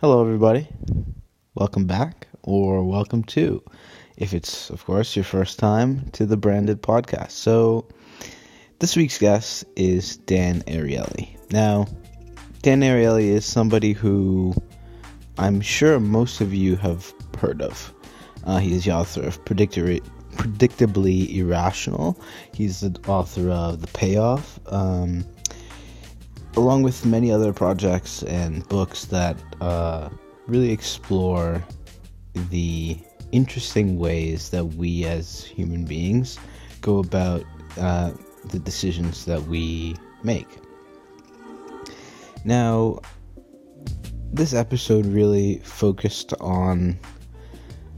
Hello, everybody. Welcome back, or welcome to, if it's, of course, your first time to the Branded Podcast. So, this week's guest is Dan Ariely. Now, Dan Ariely is somebody who I'm sure most of you have heard of. Uh, he's the author of Predictably Irrational. He's the author of The Payoff. Um, along with many other projects and books that uh, really explore the interesting ways that we as human beings go about uh, the decisions that we make. Now, this episode really focused on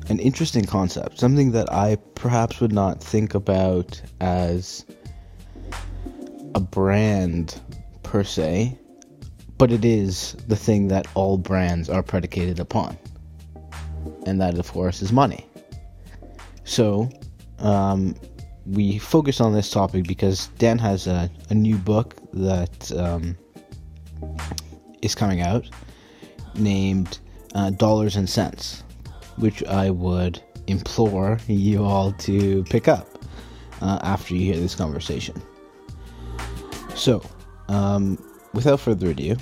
an interesting concept, something that I perhaps would not think about as a brand per se, but it is the thing that all brands are predicated upon. And that, of course, is money. So, um, we focus on this topic because Dan has a, a new book that um, is coming out named uh, Dollars and Sense, which I would implore you all to pick up uh, after you hear this conversation. So, um, without further ado,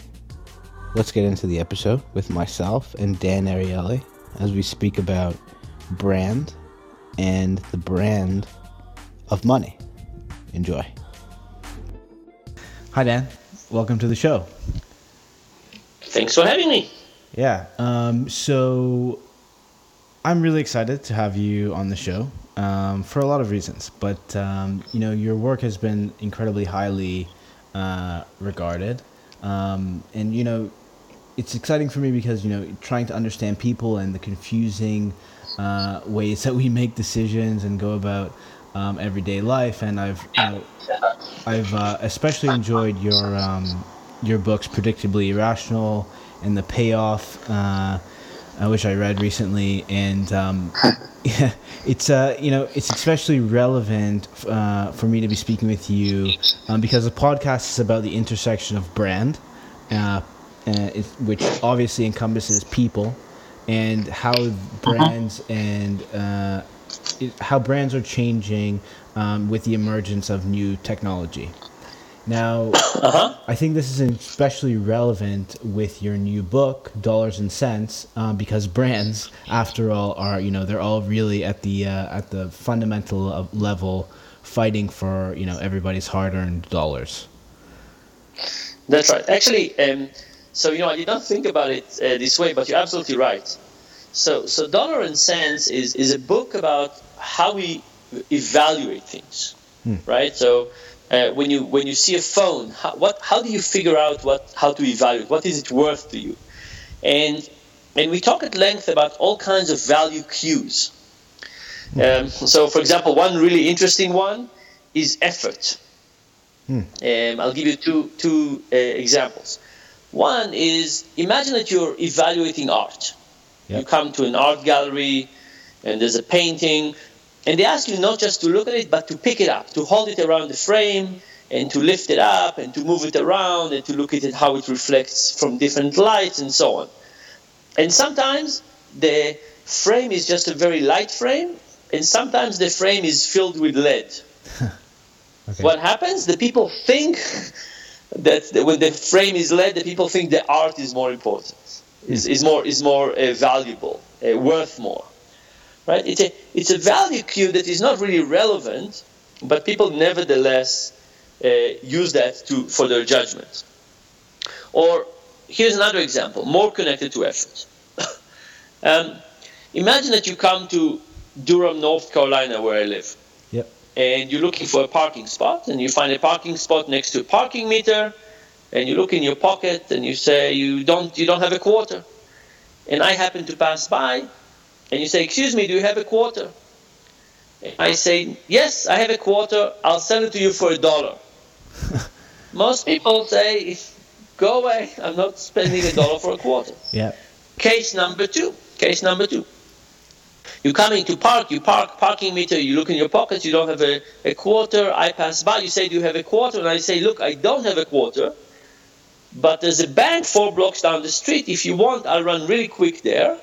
let's get into the episode with myself and Dan Ariely as we speak about brand and the brand of money. Enjoy. Hi, Dan. Welcome to the show. Thanks for having me. Yeah. Um, so I'm really excited to have you on the show um, for a lot of reasons. But um, you know, your work has been incredibly highly uh, regarded, um, and you know, it's exciting for me because you know, trying to understand people and the confusing uh, ways that we make decisions and go about um, everyday life. And I've know, I've uh, especially enjoyed your um, your books, predictably irrational, and the payoff. Uh, which I read recently, and um, yeah, it's uh, you know it's especially relevant uh, for me to be speaking with you um, because the podcast is about the intersection of brand, uh, it, which obviously encompasses people, and how brands and uh, it, how brands are changing um, with the emergence of new technology. Now, uh-huh. I think this is especially relevant with your new book, Dollars and Sense, um, because brands, after all, are you know they're all really at the uh, at the fundamental level fighting for you know everybody's hard-earned dollars. That's right. Actually, um, so you know I did not think about it uh, this way, but you're absolutely right. So, so Dollar and Sense is is a book about how we evaluate things, hmm. right? So uh, when you when you see a phone, how, what how do you figure out what how to evaluate? What is it worth to you? And and we talk at length about all kinds of value cues. Um, so, for example, one really interesting one is effort. Hmm. Um, I'll give you two two uh, examples. One is imagine that you're evaluating art. Yep. You come to an art gallery, and there's a painting and they ask you not just to look at it, but to pick it up, to hold it around the frame, and to lift it up, and to move it around, and to look at it how it reflects from different lights, and so on. And sometimes the frame is just a very light frame, and sometimes the frame is filled with lead. okay. What happens? The people think that when the frame is lead, the people think the art is more important, is, is more is more uh, valuable, uh, worth more right? It's a it's a value cue that is not really relevant, but people nevertheless uh, use that to for their judgment. Or here's another example, more connected to effort. um, imagine that you come to Durham, North Carolina, where I live. Yep. And you're looking for a parking spot, and you find a parking spot next to a parking meter, and you look in your pocket, and you say you don't you don't have a quarter. And I happen to pass by, and you say, Excuse me, do you have a quarter? I say, Yes, I have a quarter. I'll sell it to you for a dollar. Most people say, Go away. I'm not spending a dollar for a quarter. Yeah. Case number two. Case number two. You come into park, you park, parking meter, you look in your pockets, you don't have a, a quarter. I pass by, you say, Do you have a quarter? And I say, Look, I don't have a quarter. but there's a bank four blocks down the street. If you want, I'll run really quick there.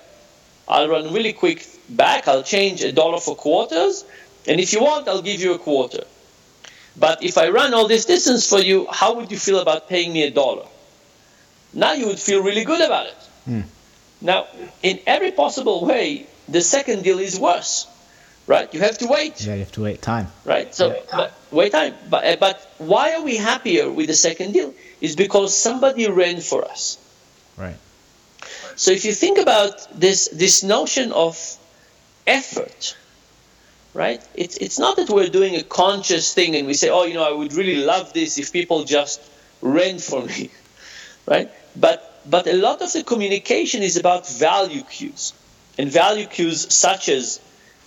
I'll run really quick back. I'll change a dollar for quarters. And if you want, I'll give you a quarter. But if I run all this distance for you, how would you feel about paying me a dollar? Now you would feel really good about it. Hmm. Now, in every possible way, the second deal is worse, right? You have to wait, Yeah, you have to wait time. right? So, but, wait time. But, uh, but why are we happier with the second deal? Is because somebody ran for us. Right. So if you think about this this notion of effort, right? It's it's not that we're doing a conscious thing and we say, oh, you know, I would really love this if people just ran for me, right? But but a lot of the communication is about value cues, and value cues such as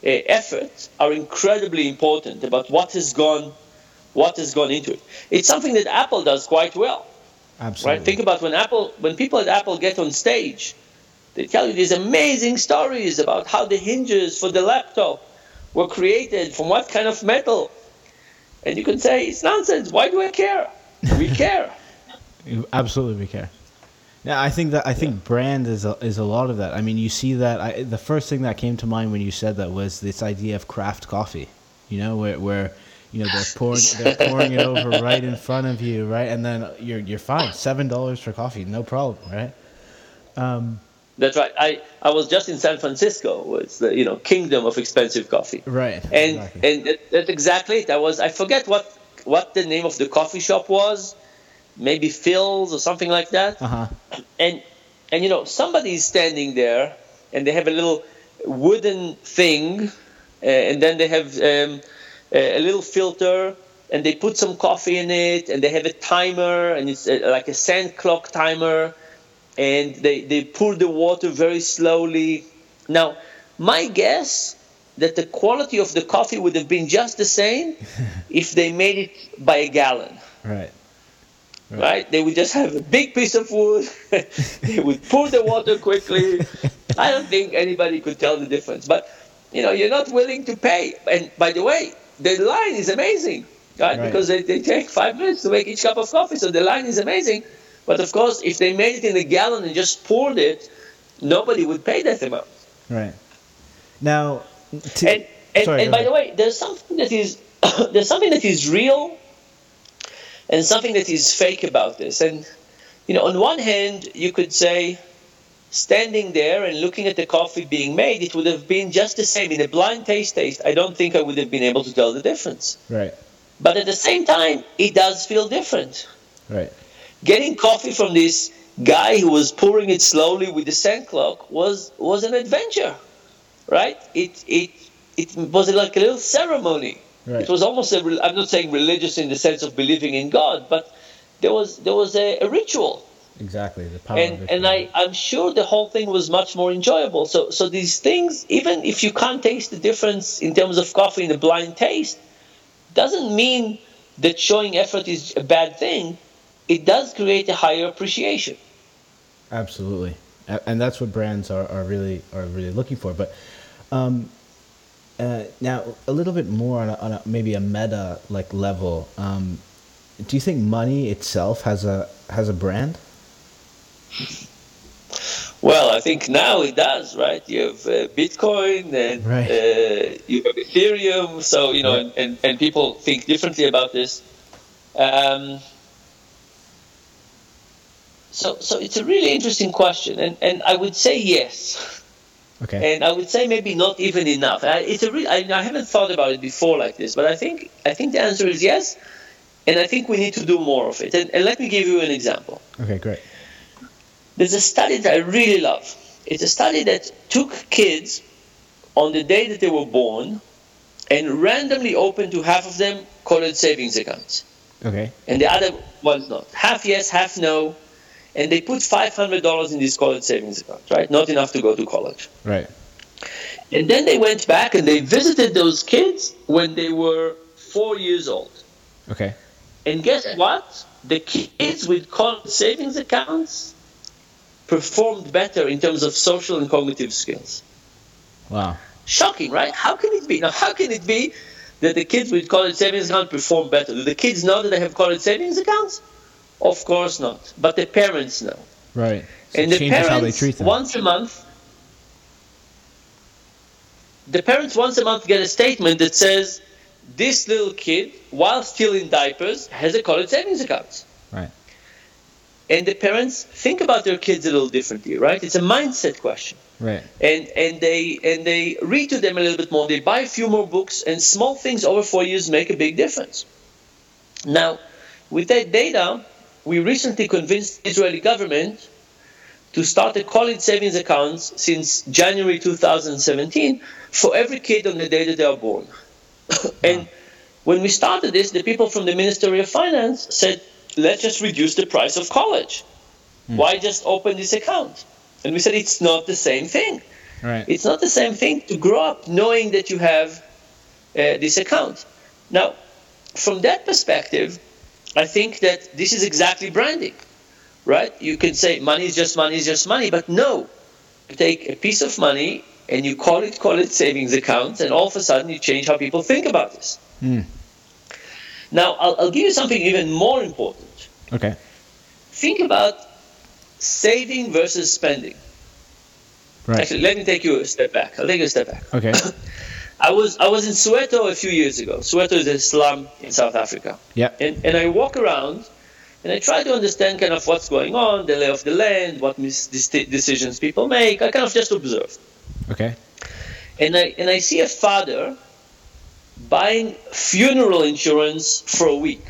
uh, effort are incredibly important about what has gone what has gone into it. It's something that Apple does quite well Absolutely. right? Think about when Apple, when people at Apple get on stage, they tell you these amazing stories about how the hinges for the laptop were created from what kind of metal, and you can say it's nonsense. Why do I care? We care. Absolutely, we care. Yeah, I think that I think brand is a, is a lot of that. I mean, you see that. I, the first thing that came to mind when you said that was this idea of craft coffee. You know, where where you know they're pouring they're pouring it over right in front of you, right, and then you're you're fine. Seven dollars for coffee, no problem, right? That's right. I, I was just in San Francisco. It's the you know kingdom of expensive coffee. Right. and exactly. and that, that's exactly it. I was I forget what what the name of the coffee shop was, maybe Philz or something like that. uh huh. And and you know somebody's standing there, and they have a little wooden thing, uh, and then they have um, a, a little filter, and they put some coffee in it, and they have a timer, and it's uh like a sand clock timer, and they they pour the water very slowly. Now, my guess that the quality of the coffee would have been just the same if they made it by a gallon Right. right? They would just have a big piece of wood. they would pour the water quickly. I don't think anybody could tell the difference. But you know, you're not willing to pay. And by the way, the line is amazing, right? Right. Because they, they take five minutes to make each cup of coffee, so the line is amazing. But of course, if they made it in a gallon and just poured it, nobody would pay that amount. Right. Now. To, And and, sorry, and by the way, there's something that is there's something that is real and something that is fake about this. And you know, on one hand, you could say standing there and looking at the coffee being made, it would have been just the same in a blind taste taste. I don't think I would have been able to tell the difference. Right. But at the same time, it does feel different. Right. Getting coffee from this guy who was pouring it slowly with the sand clock was was an adventure, right? It it it was like a little ceremony. Right. It was almost a. I'm not saying religious in the sense of believing in God, but there was there was a, a ritual, Exactly. The power. and and I I'm sure the whole thing was much more enjoyable. So so these things, even if you can't taste the difference in terms of coffee in a blind taste, doesn't mean that showing effort is a bad thing. It does create a higher appreciation. Absolutely, and that's what brands are, are really are really looking for. But um, uh, now a little bit more on, a, on a, maybe a meta like level. Um, do you think money itself has a has a brand? Well, I think now it does, right? You have uh, Bitcoin and Right. uh, you have Ethereum, so you know, and, and people think differently about this. Um, so, so it's a really interesting question, and, and I would say yes, Okay. and I would say maybe not even enough. I, it's a re- I, I haven't thought about it before like this, but I think I think the answer is yes, and I think we need to do more of it. And, and let me give you an example. Okay. Great. There's a study that I really love. It's a study that took kids on the day that they were born and randomly opened to half of them college savings accounts, Okay. and the other ones not. Half yes, half no. And they put $500 in this college savings account, right? Not enough to go to college. Right. And then they went back and they visited those kids when they were four years old. Okay. And guess what? The kids with college savings accounts performed better in terms of social and cognitive skills. Wow. Shocking, right? How can it be? Now, how can it be that the kids with college savings accounts perform better? Do the kids know that they have college savings accounts? Of course not. But the parents know. Right. So and the parents once a month the parents once a month get a statement that says this little kid, while still in diapers, has a college savings account. Right. And the parents think about their kids a little differently, right? It's a mindset question. Right. And and they and they read to them a little bit more. They buy a few more books, and small things over four years make a big difference. Now, with that data, we recently convinced the Israeli government to start a college savings account since January 2017 for every kid on the day that they are born. and when we started this, the people from the Ministry of Finance said, let's just reduce the price of college. Mm. Why just open this account? And we said, it's not the same thing. Right. It's not the same thing to grow up knowing that you have uh, this account. Now, from that perspective, I think that this is exactly branding, right? You can say money is just money is just money, but no. You take a piece of money and you call it call it savings account, and all of a sudden you change how people think about this. Mm. Now, I'll, I'll give you something even more important. Okay. Think about saving versus spending. Right. Actually, let me take you a step back. I'll take you a step back. Okay. I was I was in Soweto a few years ago. Soweto is a slum in South Africa. Yeah. And and I walk around and I try to understand kind of what's going on, the lay of the land, what mis- decisions people make. I kind of just observe. Okay. And I and I see a father buying funeral insurance for a week.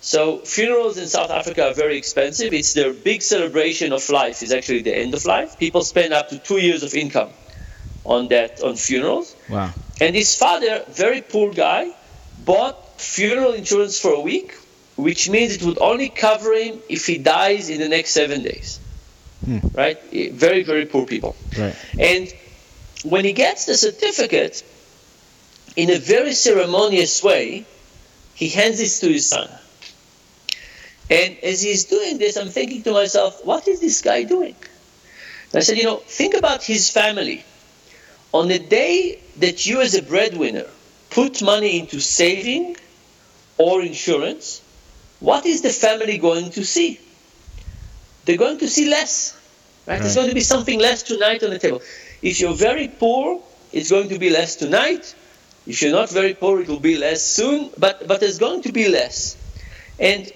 So funerals in South Africa are very expensive. It's their big celebration of life. It's actually the end of life. People spend up to two years of income on that on funerals. Wow. And his father, very poor guy, bought funeral insurance for a week, which means it would only cover him if he dies in the next seven days. Hmm. Right? Very, very poor people. Right. And when he gets the certificate, in a very ceremonious way, he hands this to his son. And as he's doing this, I'm thinking to myself, what is this guy doing? And I said, you know, think about his family. On the day that you, as a breadwinner, put money into saving or insurance, what is the family going to see? They're going to see less. Right? right? There's going to be something less tonight on the table. If you're very poor, it's going to be less tonight. If you're not very poor, it will be less soon, but, but there's going to be less. And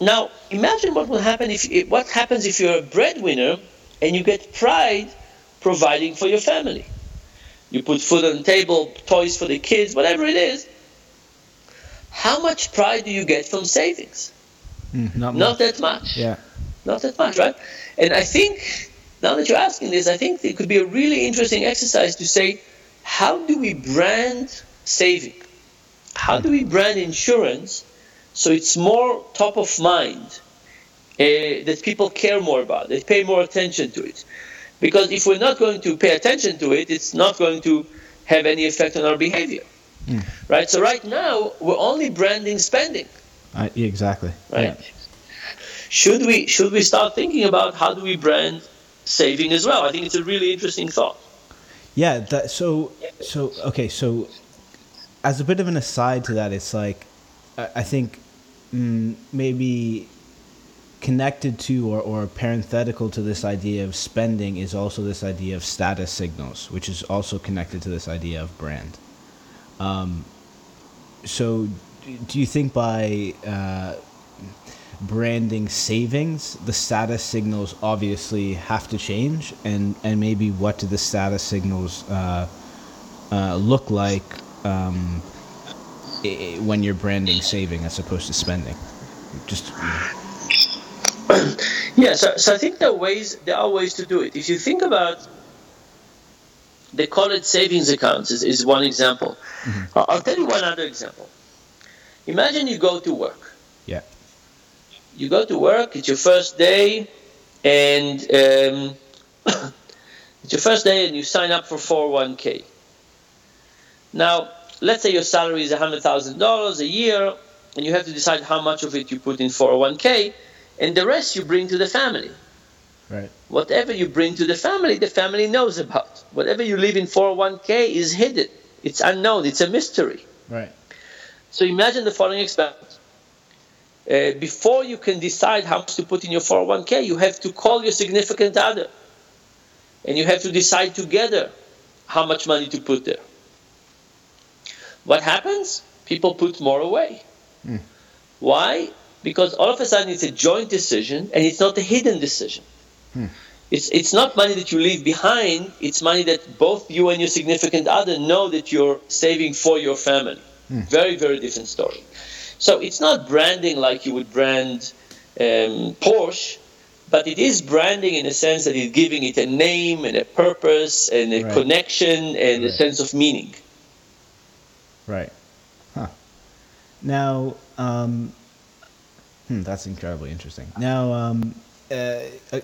now imagine what will happen if what happens if you're a breadwinner and you get pride providing for your family. You put food on the table, toys for the kids, whatever it is. How much pride do you get from savings? Mm, not, not that much. Yeah. Not that much, right? And I think now that you're asking this, I think it could be a really interesting exercise to say, how do we brand saving? How do we brand insurance so it's more top of mind, uh, that people care more about, they pay more attention to it? Because if we're not going to pay attention to it, it's not going to have any effect on our behavior. Mm. Right? So right now, we're only branding spending. Uh, exactly. Right. Yeah. Should we should we start thinking about how do we brand saving as well? I think it's a really interesting thought. Yeah. That, so so okay. So as a bit of an aside to that, it's like I, think mm, maybe connected to or, or parenthetical to this idea of spending is also this idea of status signals, which is also connected to this idea of brand. Um, so, do you think by uh, branding savings, the status signals obviously have to change, and and maybe what do the status signals uh, uh, look like um, when you're branding saving as opposed to spending? Just. Yeah, so, so I think there are ways there are ways to do it. If you think about the college savings accounts is, is one example. Mm-hmm. I'll tell you one other example. Imagine you go to work you go to work, it's your first day, and um, it's your first day, and you sign up for 401k. Now, let's say your salary is $100,000 a year, and you have to decide how much of it you put in 401k, and the rest you bring to the family. Right. Whatever you bring to the family, the family knows about. Whatever you leave in 401k is hidden. It's unknown. It's a mystery. Right. So imagine the following experiment uh, before you can decide how much to put in your 401k, you have to call your significant other. And you have to decide together how much money to put there. What happens? People put more away. Mm. Why? Because all of a sudden it's a joint decision and it's not a hidden decision. Hmm. It's, it's not money that you leave behind, it's money that both you and your significant other know that you're saving for your family. Hmm. Very, very different story. So it's not branding like you would brand um, Porsche, but it is branding in a sense that it's giving it a name and a purpose and a right. connection and right. a sense of meaning. Right. Huh. Now, um, hmm, that's incredibly interesting. Now, um, uh,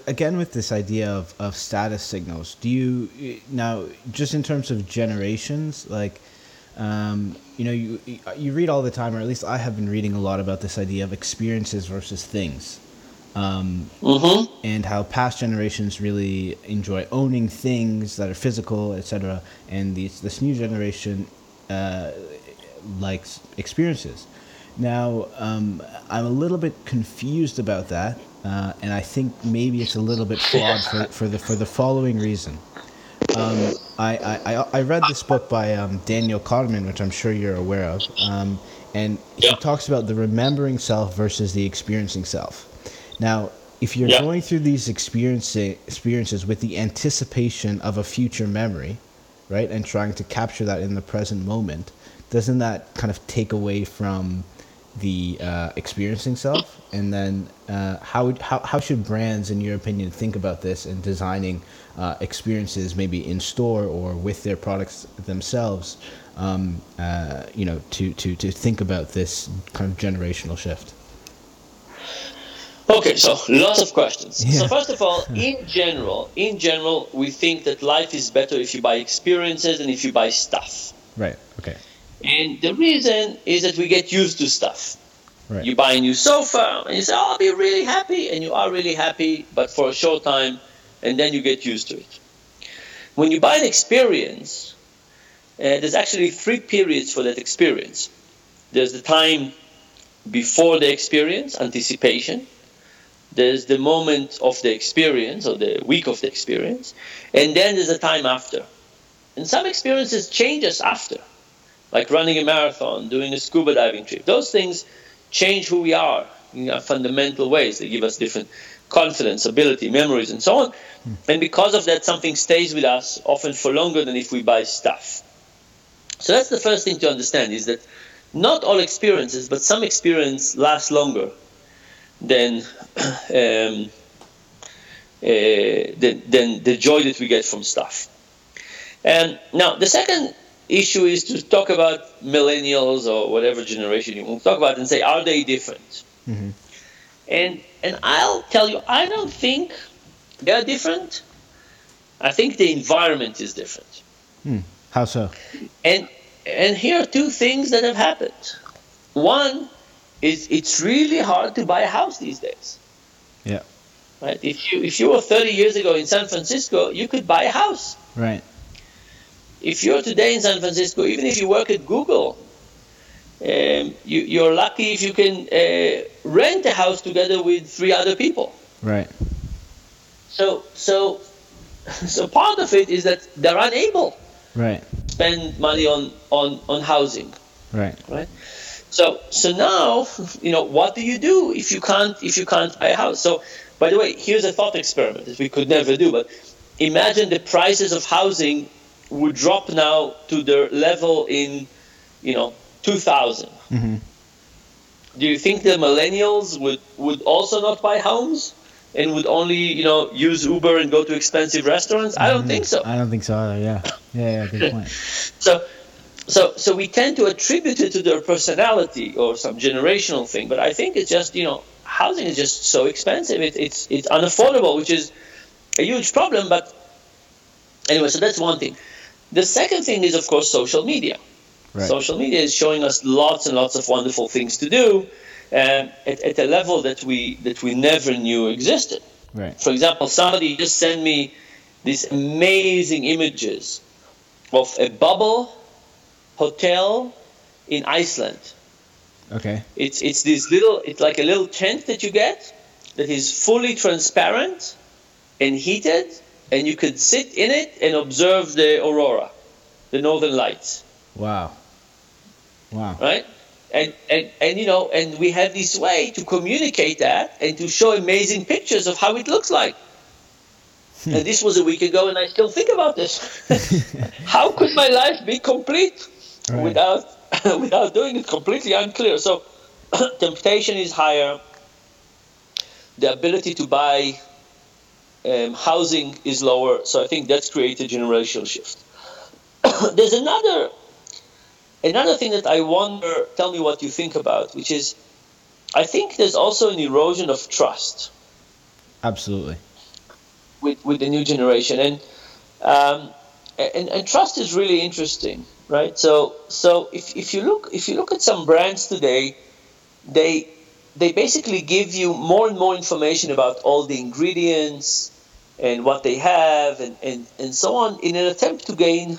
again with this idea of, of status signals, do you now just in terms of generations, like um, you know, you you read all the time, or at least I have been reading a lot about this idea of experiences versus things, um, mm-hmm. and how past generations really enjoy owning things that are physical, etc., and these, this new generation uh, likes experiences. Now, um, I'm a little bit confused about that, uh, and I think maybe it's a little bit flawed for, for the for the following reason. Um, I, I, I read this book by um, Daniel Kahneman, which I'm sure you're aware of, um, and he talks about the remembering self versus the experiencing self. Now, if you're yeah. going through these experiences with the anticipation of a future memory, right, and trying to capture that in the present moment, doesn't that kind of take away from the uh, experiencing self? And then, uh, how, how how should brands, in your opinion, think about this in designing uh, experiences, maybe in store or with their products themselves? Um, uh, you know, to, to to think about this kind of generational shift. Okay, so lots of questions. Yeah. So first of all, in general, in general, we think that life is better if you buy experiences than if you buy stuff. Right. Okay. And the reason is that we get used to stuff. Right. You buy a new sofa and you say, oh, I'll be really happy. And you are really happy, but for a short time, and then you get used to it. When you buy an experience, uh, there's actually three periods for that experience. There's the time before the experience, anticipation. There's the moment of the experience, or the week of the experience. And then there's a time after. And some experiences change us after like running a marathon, doing a scuba diving trip. Those things change who we are in fundamental ways. They give us different confidence, ability, memories, and so on. And because of that, something stays with us often for longer than if we buy stuff. So that's the first thing to understand is that not all experiences, but some experience lasts longer than, um, uh, than, than the joy that we get from stuff. And now the second issue is to talk about millennials or whatever generation you want to talk about and say, are they different? Mm-hmm. And and I'll tell you, I don't think they're different. I think the environment is different. Hmm. How so? And and here are two things that have happened. One is it's really hard to buy a house these days. Yeah. Right. If you if you were 30 years ago in San Francisco, you could buy a house. Right if you're today in San Francisco, even if you work at Google, um, you, are lucky if you can uh, rent a house together with three other people. Right. So, so, so part of it is that they're unable. Right. Spend money on on on housing. Right. Right. So, so now, you know, what do you do if you can't if you can't buy a house? So, by the way, here's a thought experiment that we could never do, but imagine the prices of housing would drop now to the level in, you know, 2000. Mm-hmm. Do you think the millennials would, would also not buy homes and would only, you know, use Uber and go to expensive restaurants? I don't mm-hmm. think so. I don't think so either. Yeah, yeah, yeah good point. so, so, so we tend to attribute it to their personality or some generational thing, but I think it's just, you know, housing is just so expensive. It, it's it's unaffordable, which is a huge problem. But anyway, so that's one thing. The second thing is, of course, social media. Right. Social media is showing us lots and lots of wonderful things to do um, at, at, a level that we that we never knew existed. Right. For example, somebody just sent me these amazing images of a bubble hotel in Iceland. Okay. It's it's this little it's like a little tent that you get that is fully transparent and heated, and you could sit in it and observe the aurora, the northern lights. Wow. Wow. Right. And, and, and you know and we have this way to communicate that and to show amazing pictures of how it looks like hmm. and this was a week ago and i still think about this how could my life be complete Right. without without doing it completely unclear so temptation is higher the ability to buy um, housing is lower. So i think that's created a generational shift. There's another another thing that i wonder tell me what you think about which is i think there's also an erosion of trust. Absolutely. with, with the new generation. And um, and, and trust is really interesting right? So so if, if you look if you look at some brands today they they basically give you more and more information about all the ingredients and what they have and, and, and so on in an attempt to gain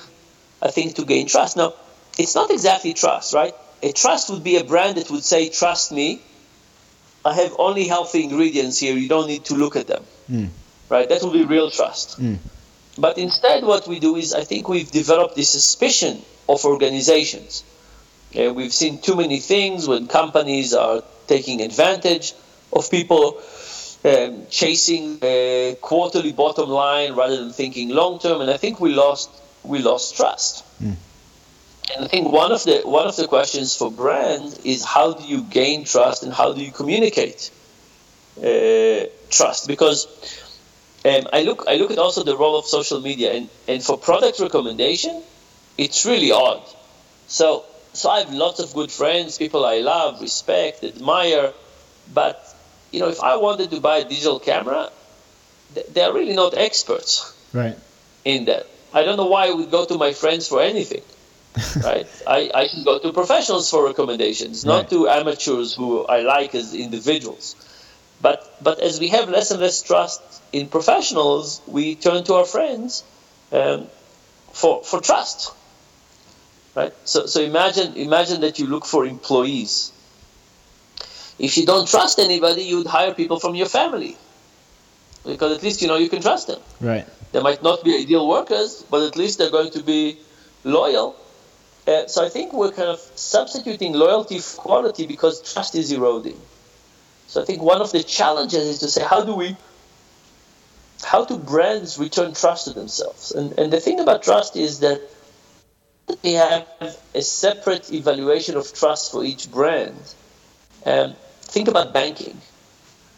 I think to gain trust now it's not exactly trust right a trust would be a brand that would say trust me I have only healthy ingredients here you don't need to look at them Mm. right? That would be real trust. Mm. But instead, what we do is I think we've developed this suspicion of organizations. Uh, we've seen too many things when companies are taking advantage of people, um, chasing a quarterly bottom line rather than thinking long term, and I think we lost we lost trust. Mm. And I think one of the one of the questions for brand is how do you gain trust and how do you communicate uh, trust? Because um, I look I look at also the role of social media and, and for product recommendation, it's really odd. So so I have lots of good friends, people I love, respect, admire, but you know if I wanted to buy a digital camera, they are really not experts Right. in that. I don't know why I would go to my friends for anything. right? I, I should go to professionals for recommendations, not Right. to amateurs who I like as individuals. But but as we have less and less trust in professionals, we turn to our friends um, for for trust. Right? So so imagine imagine that you look for employees. If you don't trust anybody, you would hire people from your family. Because at least you know you can trust them. Right. They might not be ideal workers, but at least they're going to be loyal. Uh, so I think we're kind of substituting loyalty for quality because trust is eroding. So I think one of the challenges is to say how do we, how do brands return trust to themselves? And and the thing about trust is that they have a separate evaluation of trust for each brand. Um, think about banking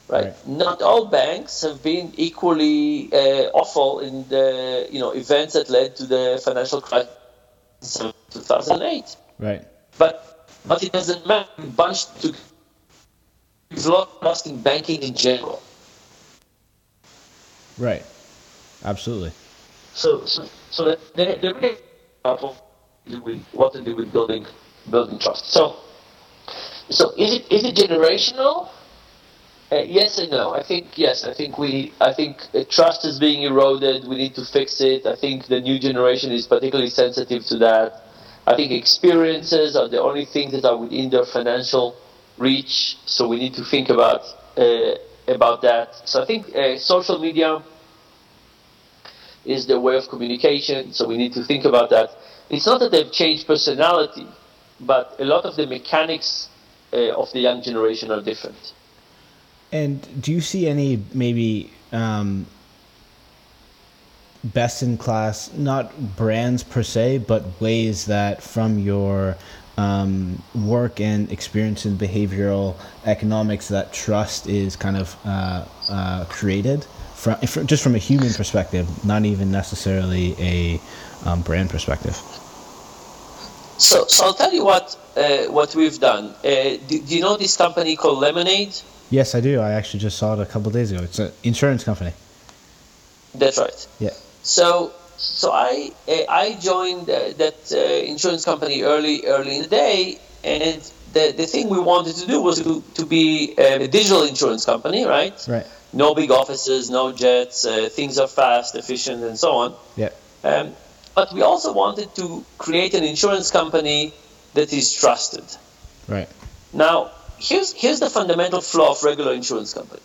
right? Right. Not all banks have been equally uh, awful in the you know events that led to the financial crisis of 2008. Right. But but it doesn't matter. We bunched to we've lost trust in banking in general. Right. Absolutely. So so so that they're, they're powerful with what to do with building building trust. So so is it is it generational? Uh, yes and no. I think yes. I think we. I think uh, trust is being eroded. We need to fix it. I think the new generation is particularly sensitive to that. I think experiences are the only things that are within their financial reach. So we need to think about uh, about that. So I think uh, social media is the way of communication. So we need to think about that. It's not that they've changed personality, but a lot of the mechanics uh, of the young generation are different. And do you see any maybe um, best in class, not brands per se, but ways that from your um, work and experience in behavioral economics that trust is kind of uh, uh, created from, from just from a human perspective, not even necessarily a um, brand perspective. So, so I'll tell you what uh, what we've done. Uh, do, do you know this company called Lemonade? Yes, I do. I actually just saw it a couple days ago. It's an insurance company. That's right. Yeah. So, so I uh, I joined uh, that uh, insurance company early early in the day, and the, the thing we wanted to do was to, to be a digital insurance company, right? Right. No big offices, no jets. Uh, things are fast, efficient, and so on. Yeah. Um, but we also wanted to create an insurance company that is trusted. Right. Now, here's here's the fundamental flaw of regular insurance company.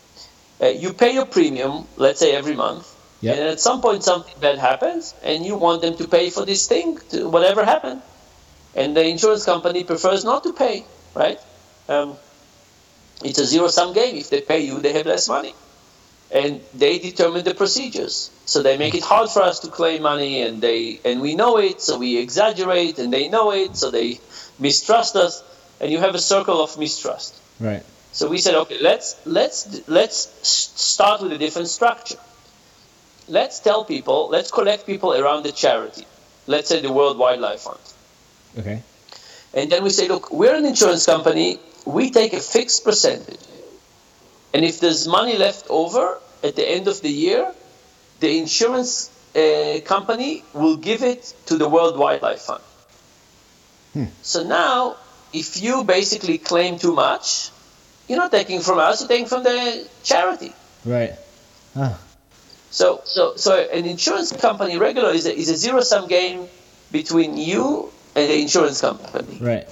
Uh, you pay your premium, let's say every month, Yep. and at some point something bad happens, and you want them to pay for this thing, to whatever happened, and the insurance company prefers not to pay, right? Um, it's a zero-sum game. If they pay you, they have less money, and they determine the procedures. So they make it hard for us to claim money, and they and we know it, so we exaggerate, and they know it, so they mistrust us, and you have a circle of mistrust. Right. So we said, okay, let's let's let's start with a different structure. Let's tell people, let's collect people around the charity. Let's say the World Wildlife Fund. Okay. And then we say, look, we're an insurance company. We take a fixed percentage. And if there's money left over at the end of the year, the insurance uh, company will give it to the World Wildlife Fund. So now, if you basically claim too much, you're not taking from us, you're taking from the charity. Right. Ah. So, so, so an insurance company regular is a, is a zero-sum game between you and the insurance company. Right.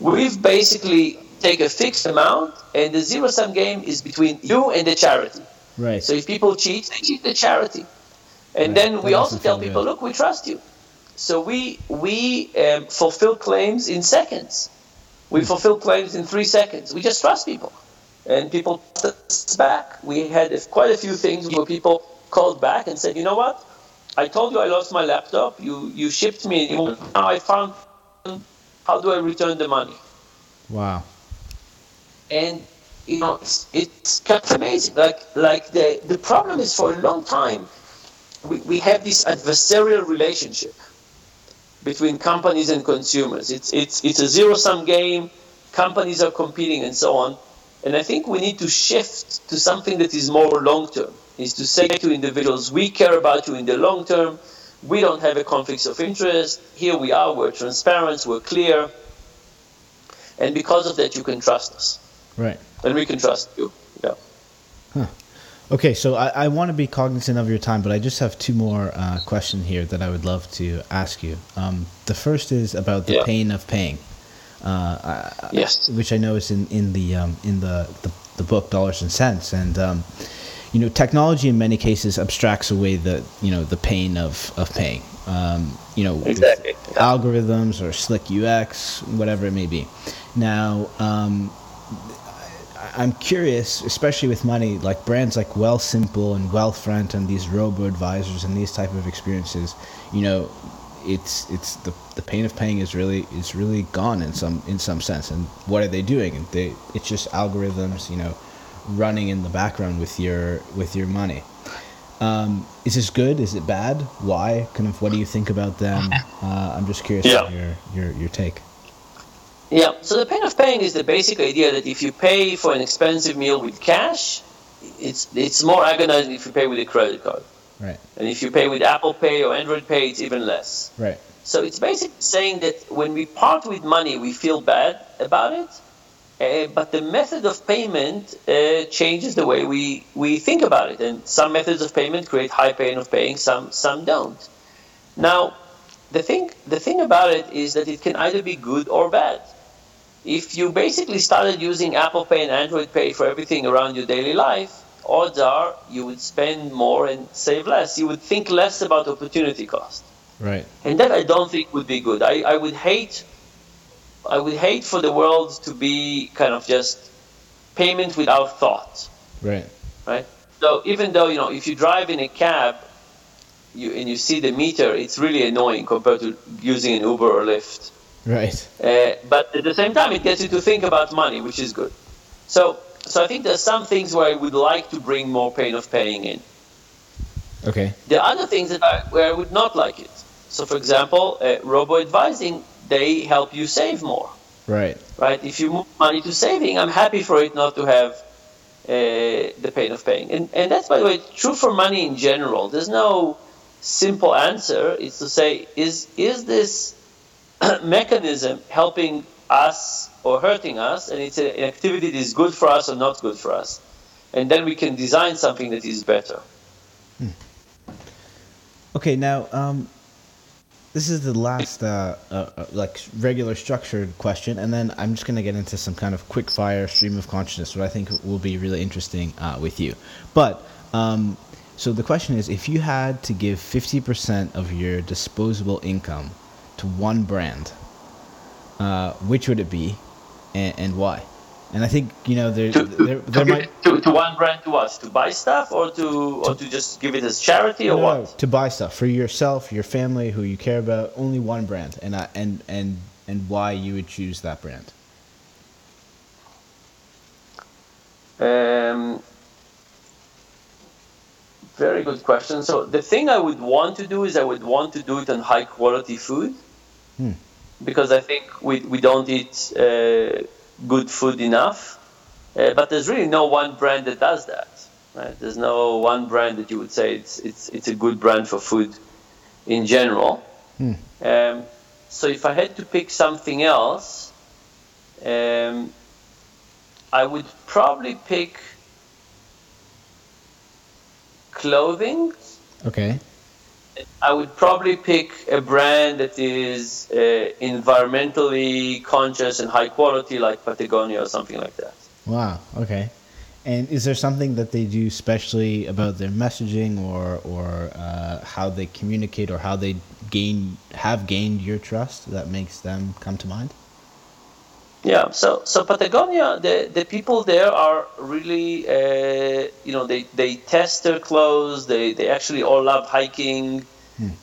We've basically take a fixed amount, and the zero-sum game is between you and the charity. Right. So if people cheat, they cheat the charity. And Right. then we That also tell people, good. look, we trust you. So we we um, fulfill claims in seconds. We Hmm. fulfill claims in three seconds. We just trust people, and people trust us back. We had quite a few things where people called back and said, you know what? I told you I lost my laptop. You you shipped me. a new one. Now I found. How do I return the money? Wow. And you know it's, it's kind of amazing. Like like the the problem is for a long time we, we have this adversarial relationship between companies and consumers. It's it's it's a zero sum game. Companies are competing and so on. And i think we need to shift to something that is more long term is to say to individuals we care about you in the long term. We don't have a conflict of interest. Here we are. We're transparent. We're clear. And because of that you can trust us Right. and we can trust you. Yeah. Okay, so I, I want to be cognizant of your time, but I just have two more uh, questions here that I would love to ask you. Um, the first is about the Yeah. pain of paying, uh, Yes. which I know is in in the um, in the, the the book Dollars and Sense, and um, you know, technology in many cases abstracts away the you know the pain of of paying. Um, you know, Exactly. algorithms or slick UX, whatever it may be. Now, um, I'm curious, especially with money, like brands like Wealthsimple and Wealthfront and these robo advisors and these type of experiences. You know, it's it's the the pain of paying is really is really gone in some in some sense. And what are they doing? They it's just algorithms, you know, running in the background with your with your money. Um, is this good? Is it bad? Why? Kind of. What do you think about them? Uh, I'm just curious Yeah. your your your take. Yeah. So the pain of paying is the basic idea that if you pay for an expensive meal with cash, it's it's more agonizing if you pay with a credit card. Right. And if you pay with Apple Pay or Android Pay, it's even less. Right. So it's basically saying that when we part with money, we feel bad about it, uh, but the method of payment uh, changes the way we, we think about it. And some methods of payment create high pain of paying, some some don't. Now, the thing the thing about it is that it can either be good or bad. If you basically started using Apple Pay and Android Pay for everything around your daily life, odds are you would spend more and save less. You would think less about opportunity cost. Right. And that I don't think would be good. I, I would hate I would hate for the world to be kind of just payment without thought. Right. Right? So even though, you know, if you drive in a cab you and you see the meter, it's really annoying compared to using an Uber or Lyft. Right. Uh, but at the same time, it gets you to think about money, which is good. So, so I think there's some things where I would like to bring more pain of paying in. Okay. There are other things that I, where I would not like it. So, for example, uh, robo advising, they help you save more, Right. right? If you move money to saving, I'm happy for it not to have uh, the pain of paying. And, and that's, by the way, true for money in general. There's no simple answer. It's to say, is, is this mechanism helping us or hurting us? And it's an activity that is good for us or not good for us. And then we can design something that is better. Okay. Now, um, this is the last uh, uh, uh, like regular structured question, and then I'm just gonna get into some kind of quick fire stream of consciousness, what I think will be really interesting uh, with you. But um, so the question is, if you had to give 50% of your disposable income to one brand, uh, which would it be, and, and why? And I think you know there To, there, to, there give might to, to one brand to what? To buy stuff or to or to just give it as charity or no, what? to buy stuff for yourself, your family, who you care about. Only one brand, and I, and and and why you would choose that brand. Um, very good question. So the thing I would want to do is I would want to do it on high quality food Hmm. because I think we, we don't eat uh, good food enough. Uh, but there's really no one brand that does that. Right? There's no one brand that you would say it's it's it's a good brand for food in general. Hmm. Um, so if I had to pick something else, um, I would probably pick clothing. Okay. I would probably pick a brand that is uh, environmentally conscious and high quality, like Patagonia or something like that. Wow. Okay. And is there something that they do specially about their messaging or or uh, how they communicate or how they gain have gained your trust that makes them come to mind? Yeah, so so Patagonia, the, the people there are really, uh, you know, they, they test their clothes. They, they actually all love hiking.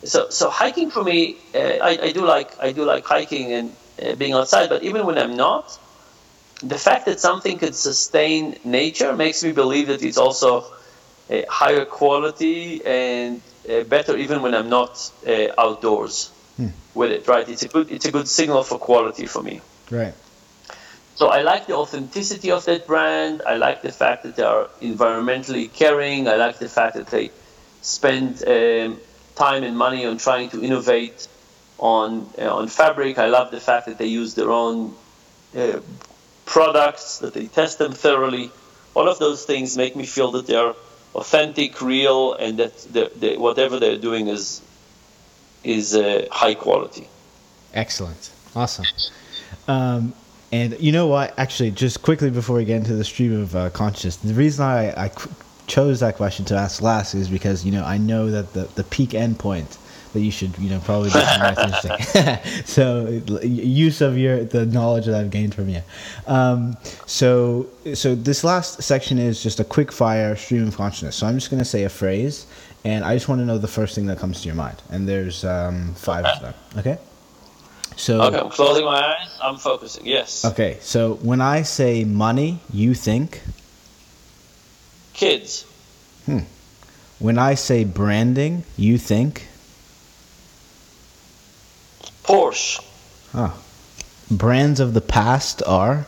So so hiking for me, uh, I, I do like I do like hiking and uh, being outside. But even when I'm not, the fact that something could sustain nature makes me believe that it's also a higher quality and uh, better even when I'm not uh, outdoors with it. Right? It's a good it's a good signal for quality for me. Right. So I like the authenticity of that brand. I like the fact that they are environmentally caring. I like the fact that they spend um, time and money on trying to innovate on uh, on fabric. I love the fact that they use their own uh, products, that they test them thoroughly. All of those things make me feel that they are authentic, real, and that the, the, whatever they're doing is is uh, high quality. Excellent. Awesome. Um, and you know what? Actually, just quickly before we get into the stream of uh, consciousness, the reason I, I chose that question to ask last is because you know I know that the the peak endpoint that you should you know probably be interesting. so use of your the knowledge that I've gained from you. Um, so so this last section is just a quick fire stream of consciousness. So I'm just going to say a phrase, and I just want to know the first thing that comes to your mind. And there's um, five of them. Okay. So Okay, I'm closing my eyes. I'm focusing. Yes. Okay, so when I say money, you think. Kids. Hmm. When I say branding, you think. Porsche. Huh. Brands of the past are.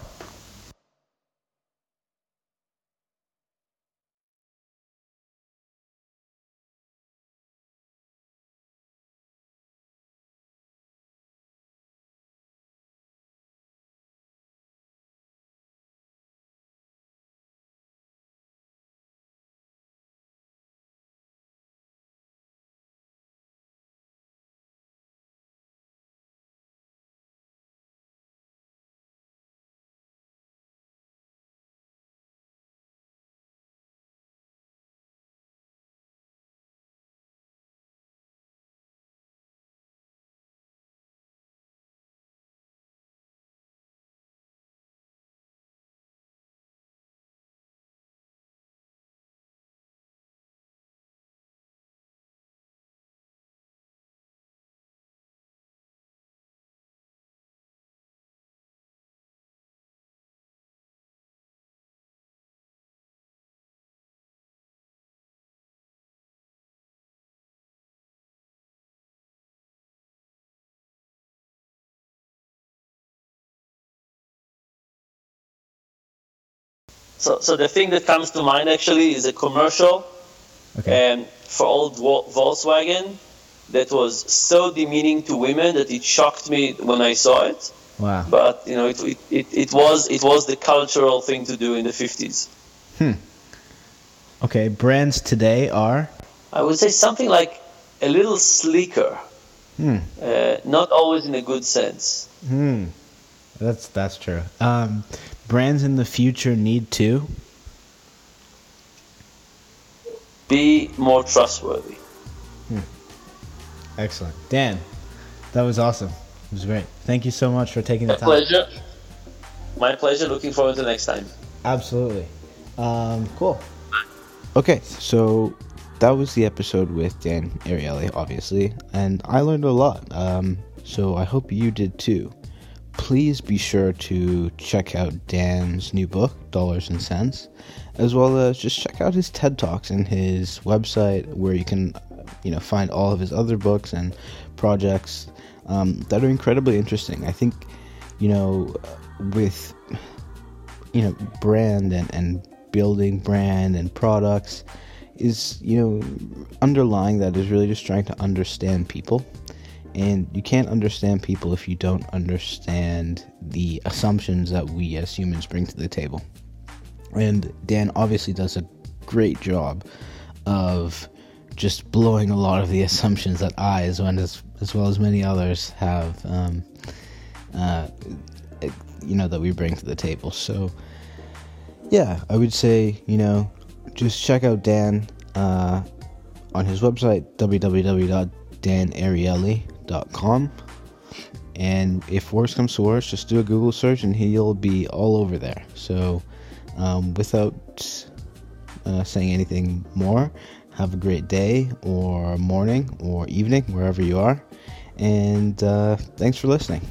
So, so the thing that comes to mind actually is a commercial Okay. um, for old Volkswagen that was so demeaning to women that it shocked me when I saw it. Wow. But you know, it, it, it, it was it was the cultural thing to do in the 50s. Okay, brands today are. I would say something like a little sleeker. Hmm. Uh, not always in a good sense. Hmm. That's that's true. Um, brands in the future need to be more trustworthy. Hmm. Excellent, Dan. That was awesome. It was great. Thank you so much for taking the My time. Pleasure. My pleasure. Looking forward to next time. Absolutely. Um, cool. Okay, so that was the episode with Dan Ariely, obviously, and I learned a lot. Um, so I hope you did too. Please be sure to check out Dan's new book, Dollars and Sense, as well as just check out his TED Talks and his website where you can, you know, find all of his other books and projects um, that are incredibly interesting. I think, you know, with you know brand and, and building brand and products is you know underlying that is really just trying to understand people and you can't understand people if you don't understand the assumptions that we as humans bring to the table. And dan obviously does a great job of just blowing a lot of the assumptions that i as well as, as, well as many others have um, uh, you know that we bring to the table. So yeah i would say you know just check out dan uh, on his website www.danariely.com and if worse comes to worse just do a google search and he'll be all over there. So um, without uh, saying anything more have a great day or morning or evening wherever you are. And uh, thanks for listening